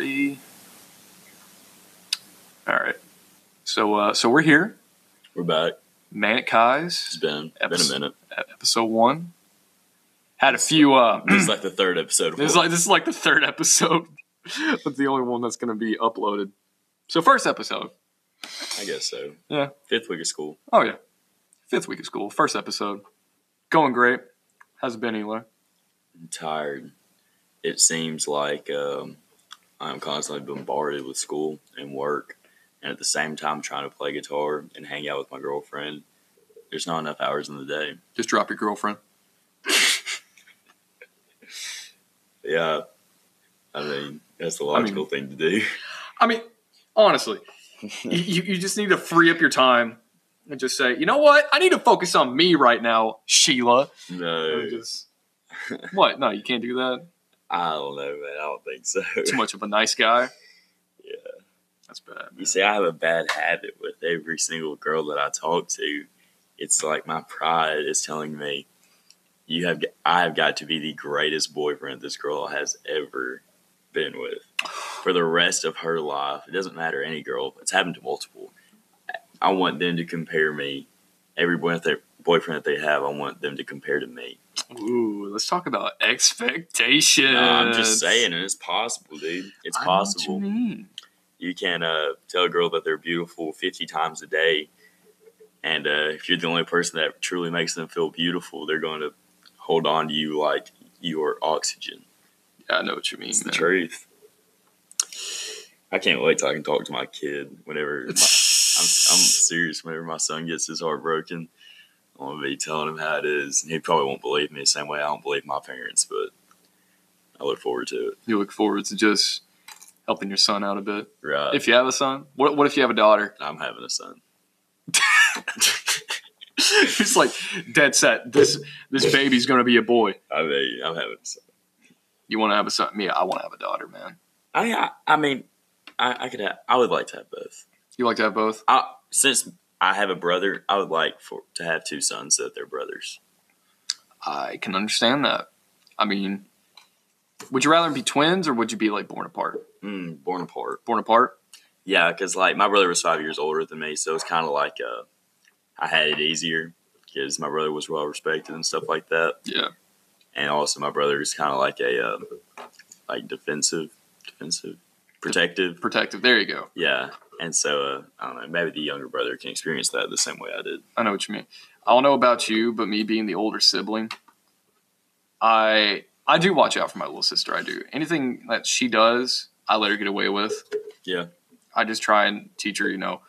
All right. So uh, so we're here. We're back. Manic It's Kai's been been a minute. episode one. Had a few. Uh, This is like the third episode. Of this is like this is like the third episode, but the only one that's going to be uploaded. So first episode. I guess so. Yeah. Fifth week of school. Oh yeah, fifth week of school. First episode. Going great. How's it been, Eli? I'm tired. It seems like um, I'm constantly bombarded with school and work, and at the same time trying to play guitar and hang out with my girlfriend. There's not enough hours in the day. Just drop your girlfriend. Yeah. I mean, that's the logical thing to do. I mean, honestly, you, you you just need to free up your time and just say, you know what? I need to focus on me right now, Sheila. No. Just- what? No, you can't do that. I don't know, man. I don't think so. Too much of a nice guy. Yeah. That's bad. You see, I have a bad habit with every single girl that I talk to. It's like my pride is telling me, "You have, I have got to be the greatest boyfriend this girl has ever been with for the rest of her life. It doesn't matter any girl. It's happened to multiple. I want them to compare me. Every boy boyfriend that they have, I want them to compare to me. Ooh, let's talk about expectations. No, I'm just saying, and it's possible, dude. It's I possible. you you can uh, tell a girl that they're beautiful 50 times a day and uh, if you're the only person that truly makes them feel beautiful they're going to hold on to you like your oxygen Yeah, I know what you mean. it's the truth i can't wait till i can talk to my kid whenever my, I'm, I'm serious whenever my son gets his heart broken i'm going to be telling him how it is and he probably won't believe me the same way i don't believe my parents but i look forward to it you look forward to just helping your son out a bit. right If you have a son, what, what if you have a daughter? i'm having a son It's like dead set. This this baby's gonna be a boy. i mean i'm having a son You want to have a son? Me, I want to have a daughter, man. I I, I mean, I, I could have, I would like to have both. You like to have both? I, since I have a brother, I would like for to have two sons that they're brothers. I can understand that. I mean, would you rather be twins or would you be like born apart? Mm, born apart. Born apart? Yeah, because like my brother was five years older than me, so it's kind of like uh, I had it easier because my brother was well respected and stuff like that, Yeah. and also my brother is kind of like a uh, like defensive, defensive, protective. Protective. There you go. Yeah, and so uh, I don't know. Maybe the younger brother can experience that the same way I did. I know what you mean. I don't know about you, but me being the older sibling, I I do watch out for my little sister. I do. Anything that she does, I let her get away with. Yeah. I just try and teach her, you know,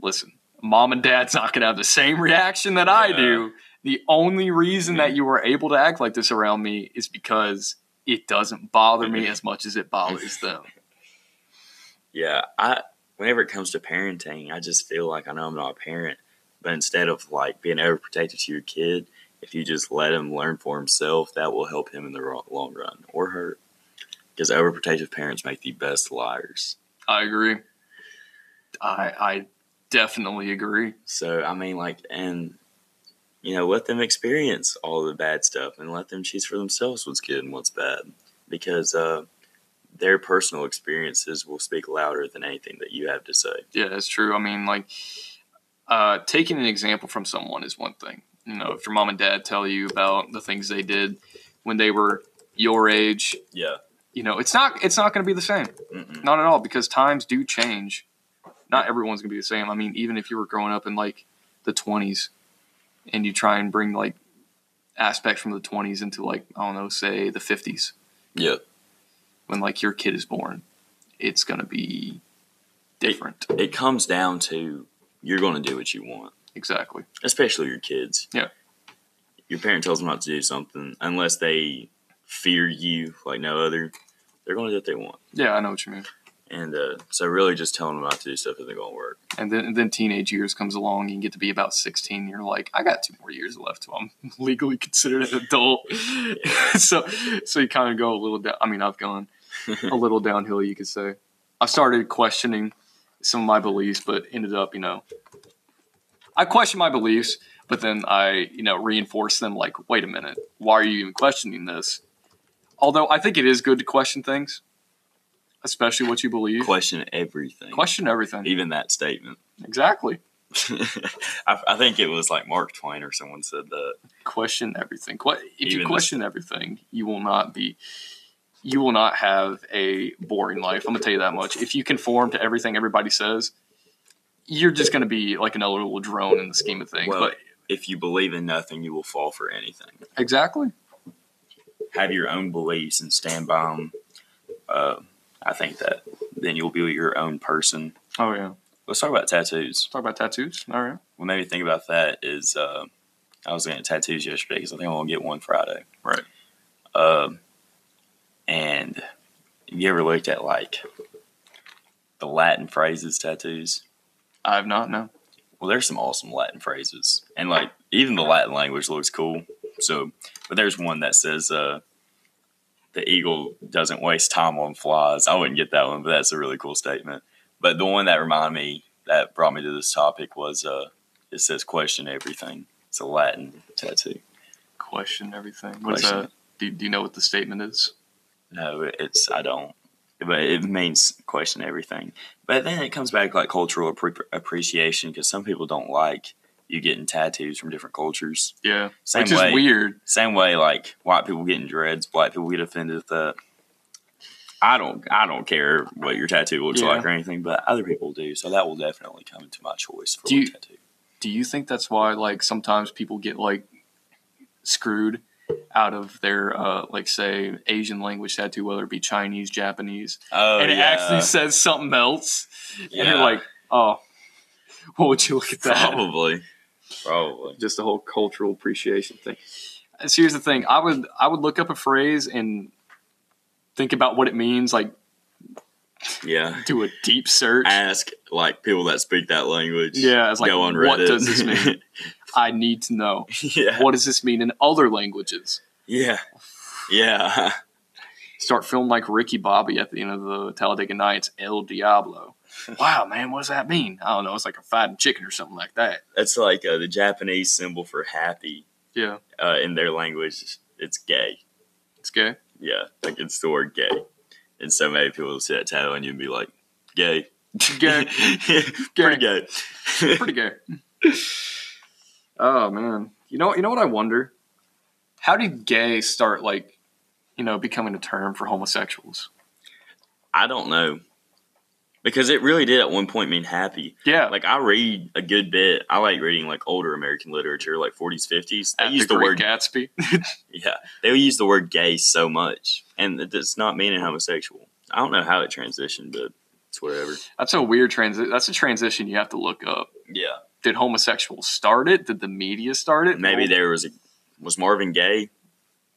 listen, mom and dad's not going to have the same reaction that I do. The only reason that you were able to act like this around me is because it doesn't bother me as much as it bothers them. Yeah, I whenever it comes to parenting, I just feel like I know I'm not a parent, but instead of like being overprotective to your kid, if you just let him learn for himself, that will help him in the long run or her. Because overprotective parents make the best liars. I agree. I I definitely agree. So I mean, like, and you know, let them experience all the bad stuff and let them choose for themselves what's good and what's bad, because uh, their personal experiences will speak louder than anything that you have to say. Yeah, that's true. I mean, like, uh, taking an example from someone is one thing. You know, if your mom and dad tell you about the things they did when they were your age, Yeah. you know, it's not it's not going to be the same. Mm-mm. Not at all, because times do change. Not everyone's going to be the same. I mean, even if you were growing up in like the twenties, and you try and bring like aspects from the twenties into like I don't know, say the fifties, Yeah. When like your kid is born, it's going to be different. it comes down to you're going to do what you want, Exactly. especially your kids. Yeah. Your parent tells them not to do something unless they fear you like no other. They're going to do what they want, Yeah, I know what you mean. and uh, so really just telling them not to do stuff isn't going to work. And then, and then teenage years comes along. You get to be about sixteen. You're like, I got two more years left till I'm legally considered an adult. so, so you kind of go a little down. I mean, I've gone a little downhill, you could say. I started questioning some of my beliefs, but ended up, you know, I questioned my beliefs, but then I, you know, reinforced them. Like, wait a minute, why are you even questioning this? Although I think it is good to question things. especially what you believe. Question everything. Question everything. Even that statement. Exactly. I, I think it was like Mark Twain or someone said that. Question everything. If you Even question everything, you will not be. You will not have a boring life. I'm gonna tell you that much. If you conform to everything everybody says, you're just gonna be like another little drone in the scheme of things. Well, but If you believe in nothing, you will fall for anything. exactly. Have your own beliefs and stand by them. Uh, I think that then you'll be your own person. Oh yeah. Let's talk about tattoos. Talk about tattoos. All right. What made me think about that is uh, I was getting tattoos yesterday because I think I'm gonna get one Friday. Right. Um, and have you ever looked at like the Latin phrases tattoos? I have not. No. Well, there's some awesome Latin phrases, and like even the Latin language looks cool. So, but there's one that says, uh, "The eagle doesn't waste time on flies." I wouldn't get that one, but that's a really cool statement. But the one that reminded me that brought me to this topic was, uh, it says, "Question everything." It's a Latin tattoo. Question everything. What is that? Do, do you know what the statement is? No, it's I don't. But it means question everything. But then it comes back like cultural appre- appreciation because some people don't like you getting tattoos from different cultures. Yeah. Same Which way. is weird. Same way, like white people getting dreads, black people get offended at that. I don't, I don't care what your tattoo looks Yeah. like or anything, but other people do. So that will definitely come into my choice for Do a you- tattoo. Do you think that's why like sometimes people get like screwed out of their uh like say Asian language tattoo, whether it be Chinese, Japanese, Oh, and it actually says something else, and you're like, oh, what would you look at that? probably, probably. Just the whole cultural appreciation thing. So here's the thing: I would I would look up a phrase and think about what it means, like Yeah. do a deep search. Ask like people that speak that language. Yeah, it's like, go on Reddit. what does this mean? I need to know yeah. what does this mean in other languages. Yeah. Yeah. start feeling like Ricky Bobby at the end of the Talladega Nights, El Diablo. Wow, man, what does that mean? I don't know. It's like a fighting chicken or something like that. That's like uh, the Japanese symbol for happy Yeah, uh, in their language. It's gay. it's gay. Yeah. Like it's the word gay. And so many people will see that title and you'd be like, gay. Gay. Pretty gay. Pretty gay. Oh man, you know, you know what I wonder? How did gay start like, you know, becoming a term for homosexuals? I don't know. Because it really did at one point mean happy. Yeah, Like I read a good bit. I like reading like older American literature, like 40s, 50s. They at use the, the word Gatsby. Yeah, they use the word gay so much, and it does not mean homosexual. I don't know how it transitioned, but it's whatever. That's a weird transition. That's a transition you have to look up. Yeah, Did homosexuals start it? Did the media start it? maybe there was a was Marvin Gaye,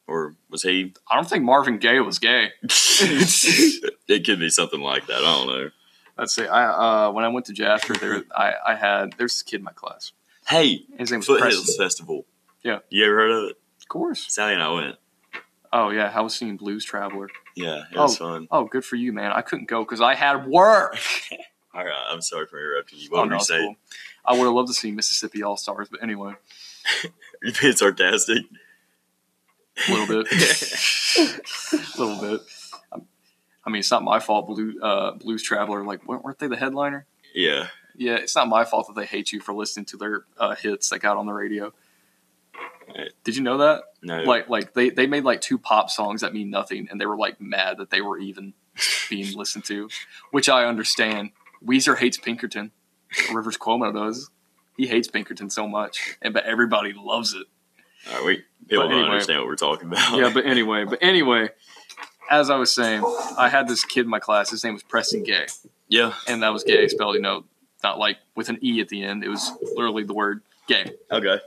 or was he? I don't think Marvin Gaye was gay. it could be something like that. I don't know. Let's see. I uh, when I went to Jasper, there I, I had there's this kid in my class. Hey, His name was Foothills. Festival. Yeah. you ever heard of it? Of course. Sally and I went. Oh yeah, I was seeing Blues Traveler. Yeah, it was fun. Oh, good for you, man. I couldn't go because I had work. All right, I'm sorry for interrupting you. Oh, What were no, you saying? cool. I would have loved to see Mississippi All Stars, but anyway, You being sarcastic? a little bit, a little bit. I mean, it's not my fault. Blue, uh, Blues Traveler, like, weren't weren't they the headliner? yeah, Yeah, it's not my fault that they hate you for listening to their uh, hits that got on the radio. Right. Did you know that? no, Like, like they, they made like two pop songs that mean nothing, and they were like mad that they were even being listened to, which I understand. Weezer hates Pinkerton. Rivers Cuomo does. He hates Pinkerton so much, and but everybody loves it. All right, we people don't understand what we're talking about. Yeah, but anyway, but anyway, as I was saying, I had this kid in my class. His name was Preston Gay, yeah, and that was gay spelled, you know, not like with an e at the end. It was literally the word gay. okay.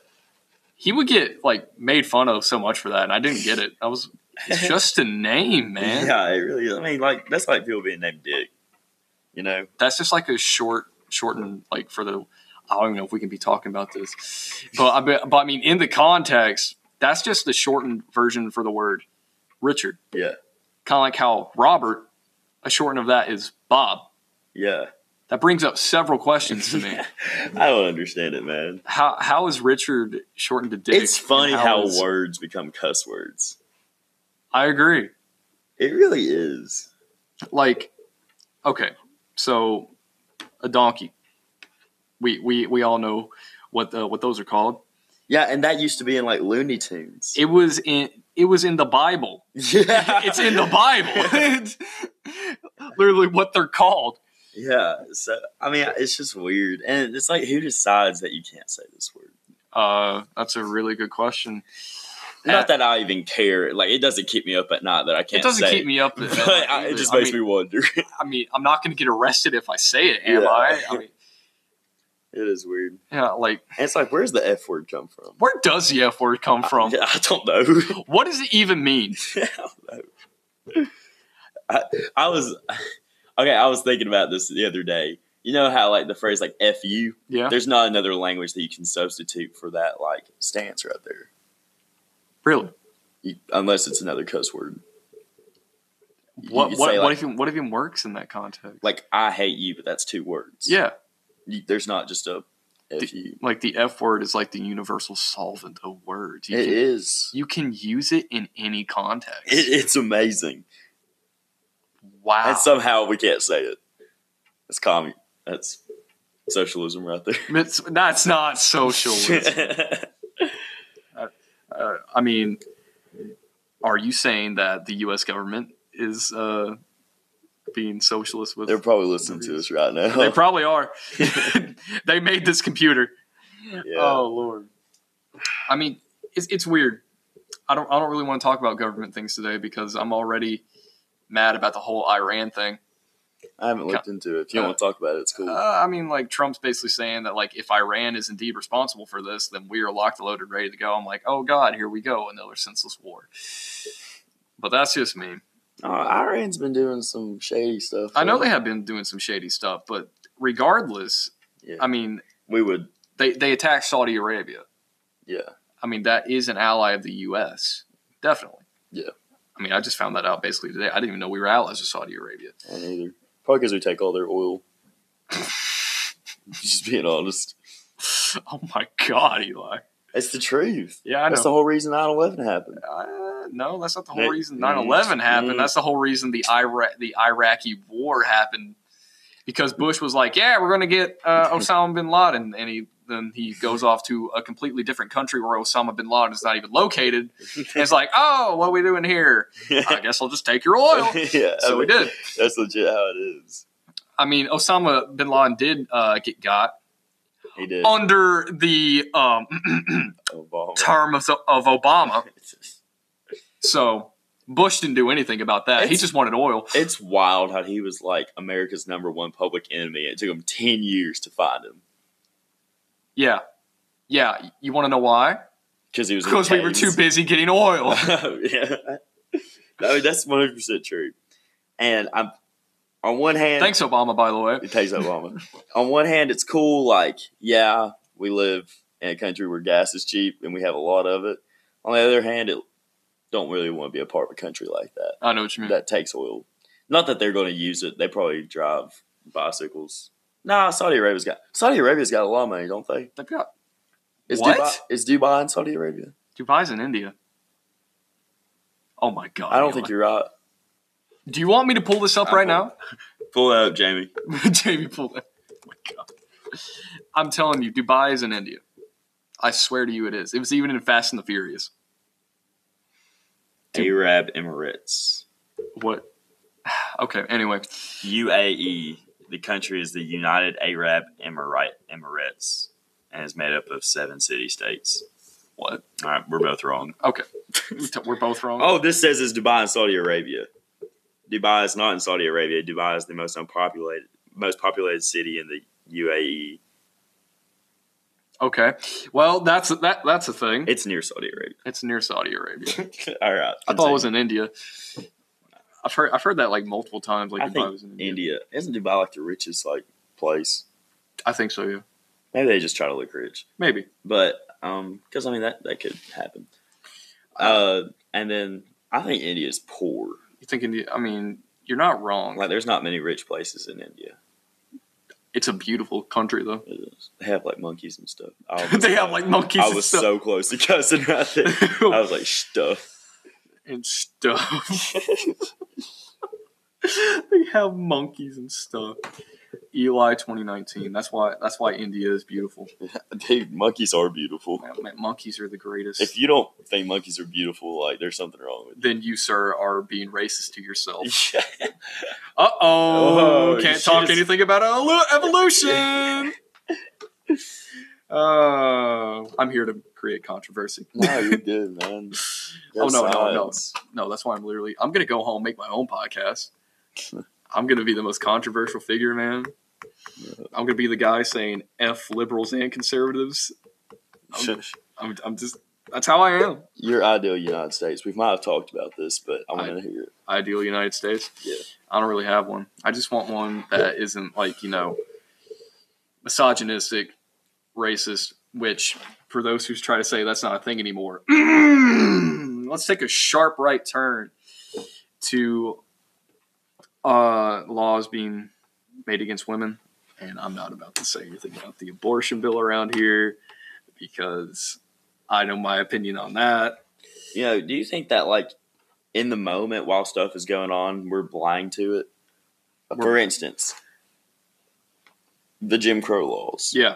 He would get like made fun of so much for that, and I didn't get it. I was it's just a name, man. Yeah, it really is. I mean, like that's like people being named Dick. You know? That's just like a short, shortened like for the. I don't even know if we can be talking about this, but I but I mean in the context, that's just the shortened version for the word Richard. Yeah. Kind of like how Robert, a shorten of that is Bob. Yeah. That brings up several questions to me. I don't understand it, man. How how is Richard shortened to Dick? It's funny how, how is- words become cuss words. I agree. It really is. Like okay, so a donkey. We we we all know what the, what those are called. Yeah, and that used to be in like Looney Tunes. It was in it was in the Bible. yeah, It's in the Bible. Literally what they're called. Yeah, so I mean, it's just weird, and it's like, who decides that you can't say this word? Uh, that's a really good question. Not that I even care. Like, it doesn't keep me up at night that I can't. It doesn't keep me up. but at night I, it just I makes mean, me wonder. I mean, I'm not going to get arrested if I say it, am Yeah. I? I mean, it is weird. yeah, like And it's like, where's the F word come from? where does the F word come from? I, I don't know. What does it even mean? I. I, I was okay. I was thinking about this the other day. You know how like the phrase like "f you." Yeah, There's not another language that you can substitute for that like stance right there, really. you, unless it's another cuss word. You What what say, what like, even what even works in that context? like I hate you, but that's two words. Yeah, there's not just a you. like the F word is like the universal solvent of words. You It can, is. you can use it in any context. It, it's amazing, wow. and somehow we can't say it. It's commie. That's socialism right there. It's- that's not socialism. uh, I mean, are you saying that the U.S. government is uh, being socialist with? They're probably listening to us right now. they probably are. they made this computer. yeah. Oh Lord. I mean, it's it's weird. I don't I don't really want to talk about government things today because I'm already mad about the whole Iran thing. I haven't looked into it. If you don't want to talk about it, it's cool. Uh, I mean, like Trump's basically saying that like if Iran is indeed responsible for this, then we are locked, loaded, ready to go. I'm like, oh God, here we go, another senseless war. But that's just me. Uh, Iran's been doing some shady stuff. I know they have been doing some shady stuff, but regardless, Yeah. I mean, we would. they they attacked Saudi Arabia. Yeah. I mean, that is an ally of the U.S. Definitely. Yeah. I mean, I just found that out basically today. I didn't even know we were allies with Saudi Arabia. I neither. Probably because we take all their oil. Just being honest. Oh my God, Eli. It's the truth. Yeah, I That's the whole reason 9 11 happened. Uh, no, that's not the whole reason 9/11 happened. Mm. That's the whole reason the Iraq the Iraqi war happened because Bush was like, "Yeah, we're going to get uh, Osama bin Laden," and he then he goes off to a completely different country where Osama bin Laden is not even located. And it's like, "Oh, what are we doing here? I guess I'll just take your oil." yeah. I So we did. That's legit how it is. I mean, Osama bin Laden did uh, get got He did. under the um, term of, of Obama. So Bush didn't do anything about that. he just wanted oil. It's wild how he was like America's number one public enemy. It took him 10 years to find him Yeah. Yeah. You want to know why? because he was Because we were too busy getting oil. yeah. Mean, that's 100% true. And I'm on one hand, Thanks, Obama, by the way. It takes Obama. On one hand, it's cool. Like, yeah, we live in a country where gas is cheap and we have a lot of it. On the other hand, it don't really want to be a part of a country like that I know what you mean. that takes oil. Not that they're going to use it. They probably drive bicycles. Nah, Saudi Arabia's got Saudi Arabia's got a lot of money, don't they? They've got Is What? Dubai is Dubai in Saudi Arabia? Dubai's in India. Oh my God. I don't think you're right. Do you want me to pull this up right now? Pull that up, Jamie. Jamie pull it. Oh my God. I'm telling you, Dubai is in India. I swear to you, it is. It was even in Fast and the Furious. Arab Emirates. What? Okay. Anyway, UAE. The country is the United Arab Emirate Emirates and is made up of seven city states. what? All right, we're both wrong. Okay, we're both wrong. Oh, this says it's Dubai and Saudi Arabia. Dubai is not in Saudi Arabia. Dubai is the most unpopulated, most populated city in the. UAE. Okay. Well, that's that. That's a thing. It's near Saudi Arabia. It's near Saudi Arabia. All right, I thought it was in India. I've heard I've heard that like multiple times. Like I Dubai think was in India. India isn't Dubai like the richest like place. I think so. Yeah. Maybe they just try to look rich, Maybe. but um, because I mean that that could happen. Uh, and then I think India is poor. You think India? I mean, you're not wrong. Like, there's not many rich places in India. It's a beautiful country, though. It is. They have like monkeys and stuff. I was- they have like monkeys I was stuff. so close to cussing right there. I was like, stuff. and stuff. they have monkeys and stuff. Eli 2019. That's why. That's why India is beautiful. Dude, monkeys are beautiful. Man, man, monkeys are the greatest. If you don't think monkeys are beautiful, like there's something wrong with it. then you, sir, are being racist to yourself. you. Uh oh! Can't talk should've- anything about evolution. uh, I'm here to create controversy. no, you're good, man. Oh, no, no, no. No, that's why I'm literally. I'm gonna go home make my own podcast. I'm gonna be the most controversial figure, man. I'm gonna be the guy saying "f liberals and conservatives." I'm, I'm, I'm just. That's how I am. Your ideal United States. We might have talked about this, but I I- want to hear it. Ideal United States. Yeah. I don't really have one. I just want one that isn't like you know, misogynistic, racist. Which, for those who try to say that's not a thing anymore, let's take a sharp right turn to uh, laws being made against women. And I'm not about to say anything about the abortion bill around here because I know my opinion on that. You know, do you think that like in the moment while stuff is going on, we're blind to it? For We're- instance, the Jim Crow laws. Yeah,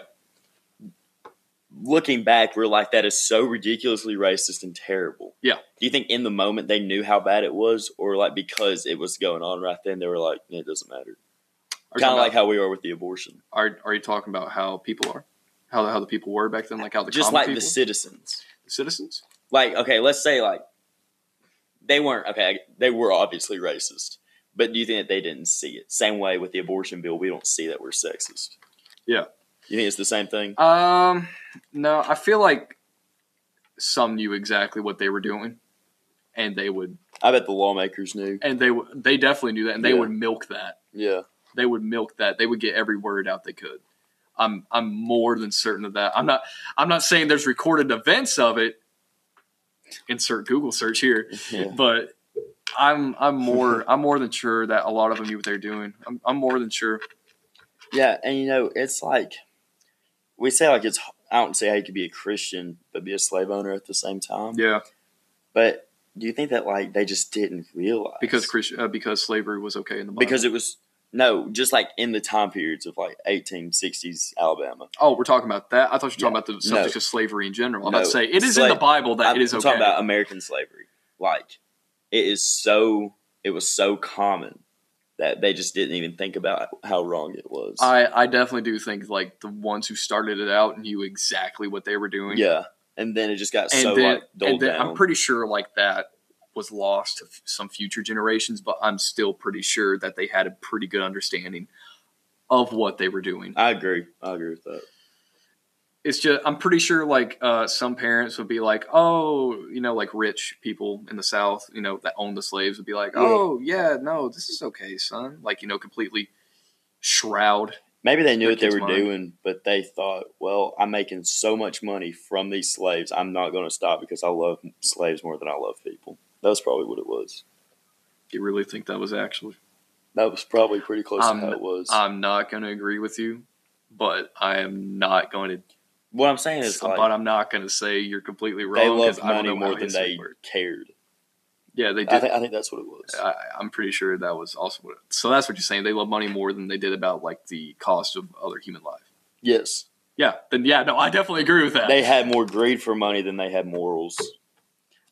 Looking back, we're like, that is so ridiculously racist and terrible. Yeah. Do you think in the moment they knew how bad it was, or like because it was going on right then, they were like, it doesn't matter? Kind of like how we are with the abortion. Are are you talking about how people are? How how the people were back then, like how the Just like people? the citizens. citizens? like okay let's say like they weren't okay they were obviously racist but do you think that they didn't see it same way with the abortion bill we don't see that we're sexist Yeah. you think it's the same thing Um, no, I feel like some knew exactly what they were doing, and they would, i bet the lawmakers knew and they they definitely knew that, and they Yeah. would milk that. yeah They would milk that. They would get every word out they could. I'm I'm more than certain of that. I'm not I'm not saying there's recorded events of it. Insert Google search here. yeah but I'm I'm more I'm more than sure that a lot of them knew what they're doing. I'm, I'm more than sure. yeah and you know it's like we say like it's i don't say how you could be a christian but be a slave owner at the same time Yeah, but do you think that like they just didn't realize because Christ, uh, because slavery was okay in the Bible. because it was no just like in the time periods of like 1860s alabama oh, we're talking about that. I thought you were talking about the subject No. of slavery in general. I'm No. about to say it is in Slave- the Bible that I'm it is I'm okay. talking about American slavery. Like it is so it was so common that they just didn't even think about how wrong it was. I I definitely do think like the ones who started it out knew exactly what they were doing. yeah, and then it just got and so then, like doled and then down. I'm pretty sure like that was lost to f- some future generations, but I'm still pretty sure that they had a pretty good understanding of what they were doing. I agree. I agree with that. it's just I'm pretty sure like uh, some parents would be like, oh, you know, like rich people in the South, you know, that own the slaves would be like, Yeah. oh yeah, no, this is okay, son. Like you know, completely shroud. Maybe they knew what they were mind. doing, but they thought, well, I'm making so much money from these slaves. I'm not going to stop because I love slaves more than I love people. That's probably what it was. You really think that was actually? That was probably pretty close Um, to how it was. I'm not going to agree with you, but I am not going to. what I'm saying is, like, but I'm not going to say you're completely wrong. They loved money more than they worked. cared. Yeah, they I did. think, I think that's what it was. I, I'm pretty sure that was also what. So that's what you're saying. They love money more than they did about like the cost of other human life. yes. Yeah, then yeah, no, I definitely agree with that. They had more greed for money than they had morals.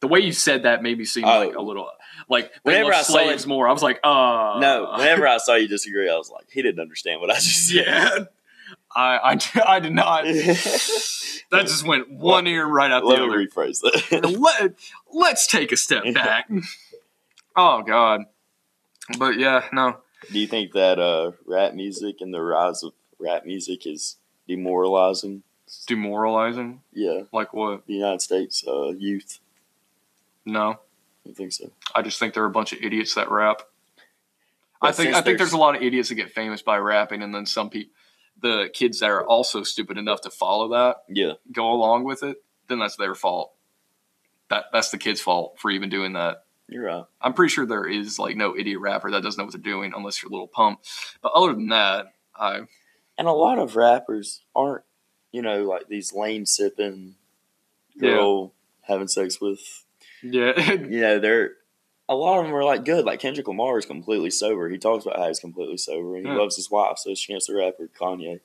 The way you said that made me seem Oh. like a little like they Whenever I saw slaves it- more. I was like, uh no, whenever I saw you disagree, I was like, he didn't understand what I just said. yeah, I, I I did not. That just went one ear right out the Let me other. rephrase that. Let let's take a step back. oh God, but yeah, no, Do you think that uh, rap music and the rise of rap music is demoralizing? demoralizing. Yeah, Like what? the United States uh, youth. No, I think so. I just think they're a bunch of idiots that rap. I think I think there's a lot of idiots that get famous by rapping, and then some people, the kids that are also stupid enough to follow that, Yeah, go along with it. Then that's their fault. That that's the kid's fault for even doing that. you're right. I'm pretty sure there is like no idiot rapper that doesn't know what they're doing unless you're a little pump. But other than that, I And a lot of rappers aren't, you know, like these lean sipping Yeah. girl having sex with. Yeah You know, they're a lot of them are like good. Like Kendrick Lamar is completely sober. He talks about how he's completely sober and he Yeah. loves his wife. So it's Chance the Rapper, Kanye.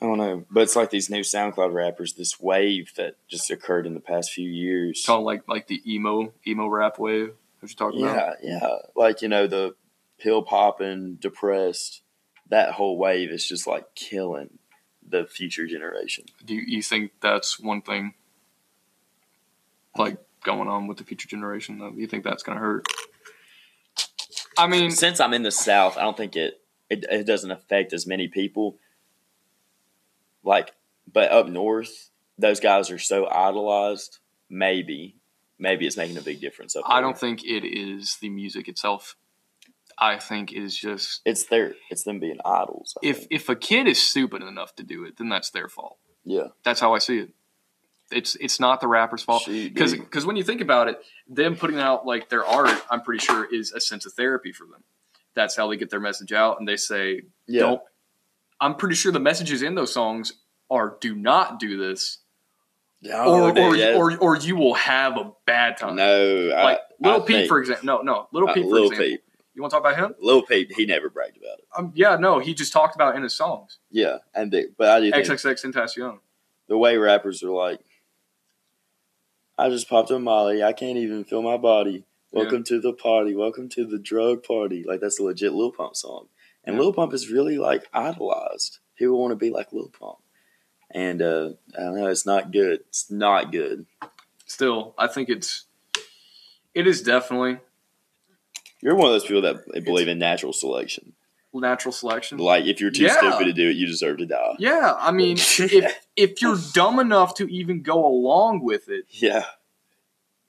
I don't know, but it's like these new SoundCloud rappers. This wave that just occurred in the past few years. Kind of like like the emo emo rap wave. What you talking about? Yeah, yeah. Like, you know, the pill popping, depressed, that whole wave is just like killing the future generation. Do you, you think that's one thing like going on with the future generation though? You think that's gonna hurt? I mean, Since I'm in the South, I don't think it, it it doesn't affect as many people. Like, but up north, those guys are so idolized. Maybe, maybe it's making a big difference. Up I there. don't think it is the music itself. I think it's just It's their, it's them being idols. I if think. if a kid is stupid enough to do it, then that's their fault. yeah, That's how I see it. It's it's not the rapper's fault because because when you think about it, them putting out like their art, I'm pretty sure is a sense of therapy for them. That's how they get their message out, and they say, yeah, "Don't." I'm pretty sure the messages in those songs are "Do not do this," Oh, or or, yeah. or or you will have a bad time. no, like I, Little I think- for example. No, no, Little uh, Peep, for example. Peep, You want to talk about him? Lil Peep. he never bragged about it. Um, yeah, no, he just talked about it in his songs. Yeah, and they, but I do XXXTentacion. the way rappers are like, I just popped a Molly. I can't even feel my body. Welcome to the party. Welcome to the drug party. Like that's a legit Lil Pump song, and Yeah. Lil Pump is really like idolized. People want to be like Lil Pump, and uh, I don't know. It's not good. It's not good. Still, I think it's it is definitely You're one of those people that believe in natural selection. Natural selection. Like if you're too Yeah. stupid to do it, you deserve to die. Yeah, I mean, if if you're dumb enough to even go along with it, Yeah,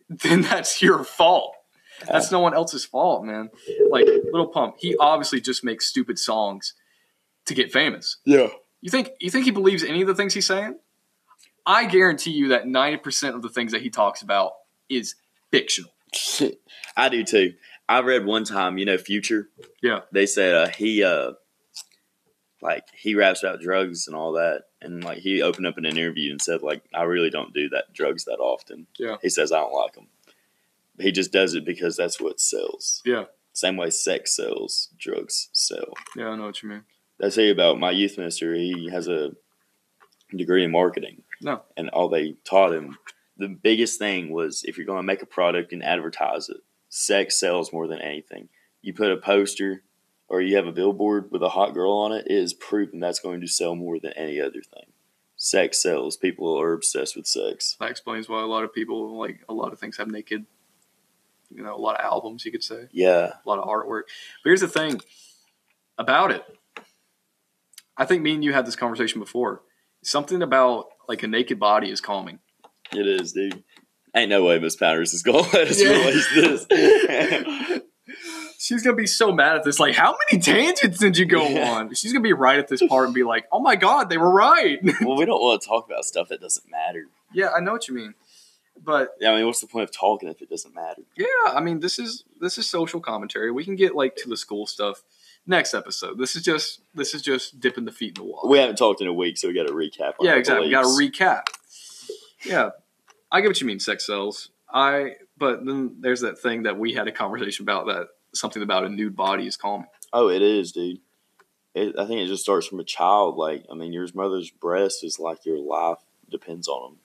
then that's your fault. That's no one else's fault, man. Like Lil Pump, he obviously just makes stupid songs to get famous. yeah. You think you think he believes any of the things he's saying? I guarantee you that ninety percent of the things that he talks about is fictional. I do too. I read one time, you know, Future. Yeah. They said uh, he uh, like he raps about drugs and all that, and like he opened up in an interview and said like I really don't do that drugs that often. Yeah. He says I don't like them. He just does it because that's what sells. Yeah. Same way sex sells, drugs sell. Yeah, I know what you mean. I tell you about my youth minister. He has a degree in marketing. No. And all they taught him, the biggest thing was if you're going to make a product and advertise it, sex sells more than anything. You put a poster or you have a billboard with a hot girl on it, it is proven that's going to sell more than any other thing. Sex sells. People are obsessed with sex. That explains why a lot of people like a lot of things have naked. You know, a lot of albums you could say. Yeah. a lot of artwork. But here's the thing about it. I think me and you had this conversation before. Something about like a naked body is calming. It is, dude. Ain't no way Miss Powers is going to let us Yeah. release this. She's gonna be so mad at this. Like, how many tangents did you go Yeah. on? She's gonna be right at this part and be like, "Oh my god, they were right." well, we don't want to talk about stuff that doesn't matter. yeah, I know what you mean. But Yeah, I mean, what's the point of talking if it doesn't matter? yeah, I mean, this is this is social commentary. We can get like to the school stuff next episode. This is just this is just dipping the feet in the water. We haven't talked in a week, so we got to recap. Yeah, exactly. We got to recap. Yeah, I get what you mean. Sex sells. I but then there's that thing that we had a conversation about that something about a nude body is calming. Oh, it is, dude. It, I think it just starts from a child. Like, I mean, your mother's breast is like your life depends on them.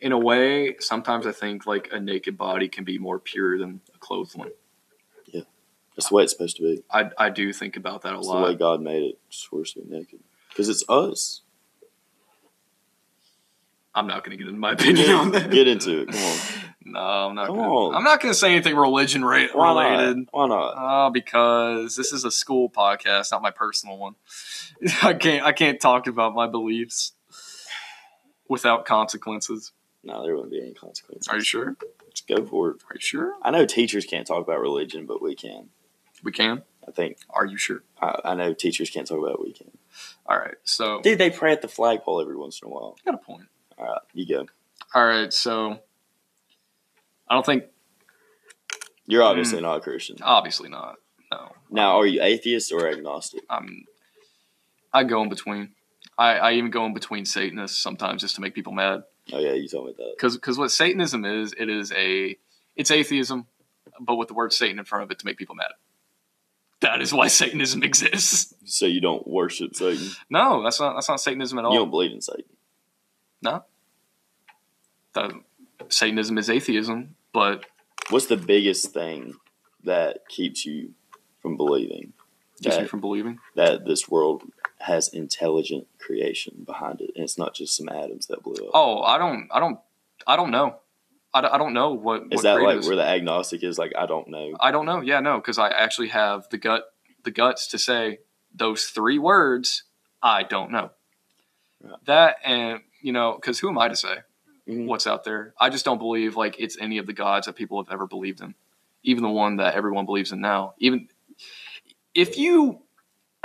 In a way, sometimes I think like a naked body can be more pure than a clothed one. Yeah, that's the way it's supposed to be. I I do think about that a It's the way. God made it. It's supposed to be naked because it's us. I'm not going to get into my opinion on that. Get into it. Come on. No, I'm not. Come Gonna, on. I'm not going to say anything religion ra- Why related. not? Why not? Uh, because this is a school podcast, not my personal one. I can't I can't talk about my beliefs without consequences. No, there wouldn't be any consequences. Are you sure? Let's go for it. Are you sure? I know teachers can't talk about religion, but we can. We can. I think Are you sure? I, I know teachers can't talk about it. We can. All right. So Dude, they pray at the flagpole every once in a while. got a point. All right, you go. All right. So I don't think You're obviously not a Christian. obviously not. No. Now, are you atheist or agnostic? I'm I go in between. I, I even go in between Satanists sometimes just to make people mad. Oh yeah, you told me that. Because what Satanism is, it is a it's atheism but with the word Satan in front of it to make people mad. That is why Satanism exists. So you don't worship Satan. No, that's not that's not Satanism at all. You don't believe in Satan. The- uh, Satanism is atheism, but What's the biggest thing that keeps you from believing keeps me that, from believing. that this world has intelligent creation behind it, and it's not just some atoms that blew up? Oh, I don't, I don't, I don't know. I, don't- I don't know what. is what that like creators- where the agnostic is? Like, I don't know. I don't know. Yeah, no, because I actually have the gut, the guts to say those three words. I don't know. That and you know, because who am I to say Mhm. what's out there? I just don't believe like it's any of the gods that people have ever believed in, even the one that everyone believes in now. Even if you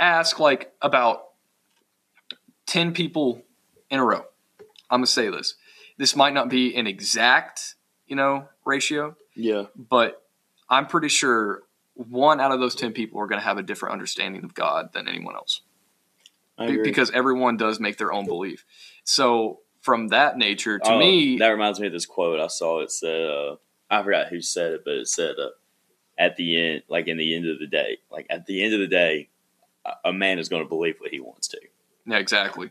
ask like about ten people in a row, I'm gonna say this. This might not be an exact, you know, ratio, Yeah, but I'm pretty sure one out of those 10 people are going to have a different understanding of God than anyone else I Be- agree. Because everyone does make their own belief. So, from that nature, to Oh, me, that reminds me of this quote I saw. It said, uh, I forgot who said it, but it said, uh, at the end, like in the end of the day, like at the end of the day, a- man is going to believe what he wants to. yeah, exactly.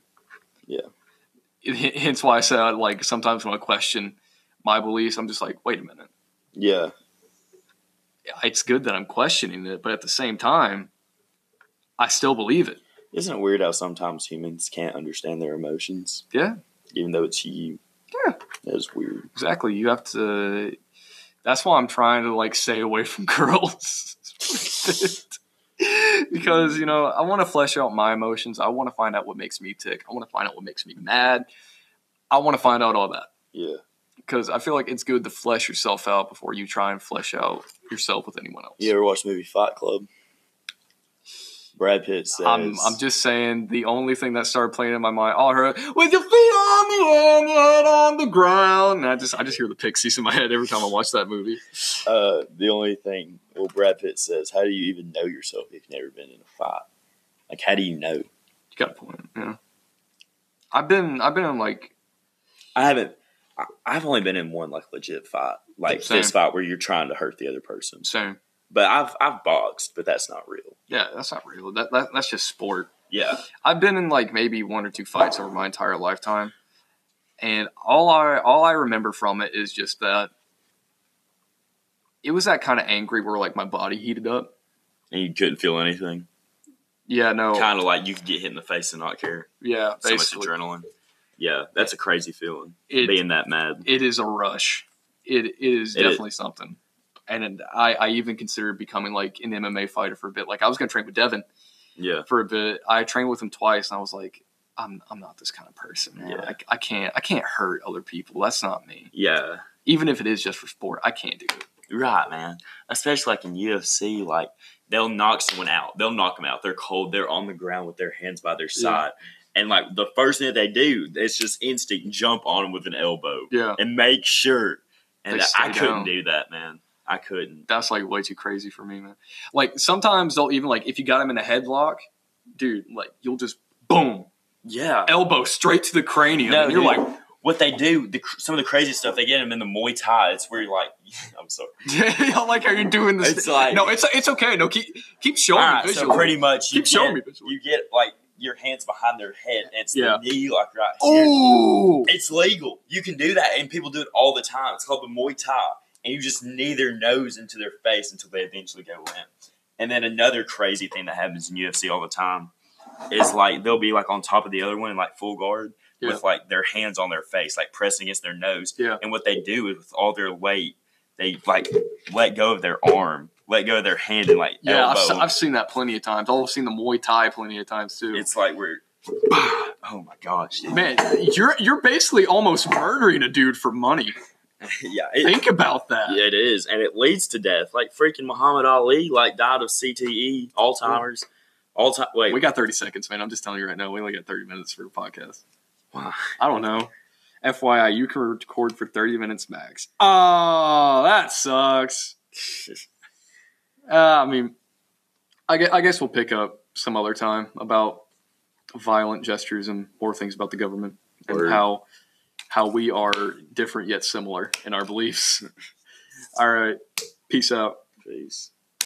Yeah. It- hence why I said, like, sometimes when I question my beliefs, I'm just like, wait a minute. Yeah, It's good that I'm questioning it, but at the same time, I still believe it. Isn't it weird how sometimes humans can't understand their emotions? Yeah. even though it's you. Yeah. that is weird. Exactly. You have to. That's why I'm trying to like stay away from girls. because you know I want to flesh out my emotions. I want to find out what makes me tick. I want to find out what makes me mad. I want to find out all that Yeah, because I feel like it's good to flesh yourself out before you try and flesh out yourself with anyone else. you ever watch the movie Fight Club? Brad Pitt says, I'm, I'm just saying the only thing that started playing in my mind, all I heard with your feet on the end, your head on the ground. And I just I just hear the pixies in my head every time I watch that movie. uh, the only thing. Well, Brad Pitt says, "How do you even know yourself if you've never been in a fight? Like, how do you know?" You got a point. Yeah. I've been I've been in like I haven't. I- I've only been in one like legit fight, like Same. fist fight where you're trying to hurt the other person. same. But I've I've boxed, but that's not real. Yeah, that's not real. That, that that's just sport. Yeah, I've been in like maybe one or two fights over my entire lifetime, and all I all I remember from it is just that it was that kind of angry where like my body heated up. and you couldn't feel anything. Yeah, no, Kind of like you could get hit in the face and not care. yeah, So much adrenaline. Yeah, that's a crazy feeling. it being that mad. it is a rush. It, it is It is. definitely something. And I, I even considered becoming like an MMA fighter for a bit. Like I was going to train with Devin Yeah, for a bit. I trained with him twice, and I was like, I'm I'm not this kind of person. Man. Yeah. I, I can't I can't hurt other people. That's not me. yeah. Even if it is just for sport, I can't do it. Right, man. Especially like in UFC, like they'll knock someone out. They'll knock them out. They're cold. They're on the ground with their hands by their side. And like the first thing that they do, it's just instinct jump on them with an elbow Yeah, and make sure. And I couldn't down. do that, man. I couldn't. that's like way too crazy for me, man. Like sometimes they'll even like if you got him in a headlock, dude, like you'll just boom Yeah. elbow straight to the cranium. No, and you're dude. like, What they do, the, some of the crazy stuff they get them in the Muay Thai. It's where you're like, I'm sorry. I like how you're doing this. It's like- no, it's it's okay. No, keep keep showing me right, visually. so pretty much you keep showing get, me visually. you get like your hands behind their head, and it's Yeah. the knee like right here. Ooh, It's legal. You can do that, and people do it all the time. It's called the Muay Thai, and you just knee their nose into their face until they eventually go in. And then another crazy thing that happens in UFC all the time is like they'll be like on top of the other one in like full guard Yeah. with like their hands on their face, like pressing against their nose. Yeah. And what they do is with all their weight, they like let go of their arm, let go of their hand, and like yeah, I've, I've seen that plenty of times. Oh, I've seen the Muay Thai plenty of times too. it's like we're oh my gosh, dude. Man, you're you're basically almost murdering a dude for money. yeah, it, Think about that. Yeah, it is, and it leads to death. Like freaking Muhammad Ali, like died of CTE, Alzheimer's, all time. Wait, We got 30 seconds, man. I'm just telling you right now. We only got 30 minutes for the podcast. Wow. I don't know. FYI, you can record for 30 minutes max. Oh, that sucks. Uh, I mean, I guess, I guess we'll pick up some other time about violent gestures and more things about the government and Word. how how we are different yet similar in our beliefs. All right. Peace out. Peace.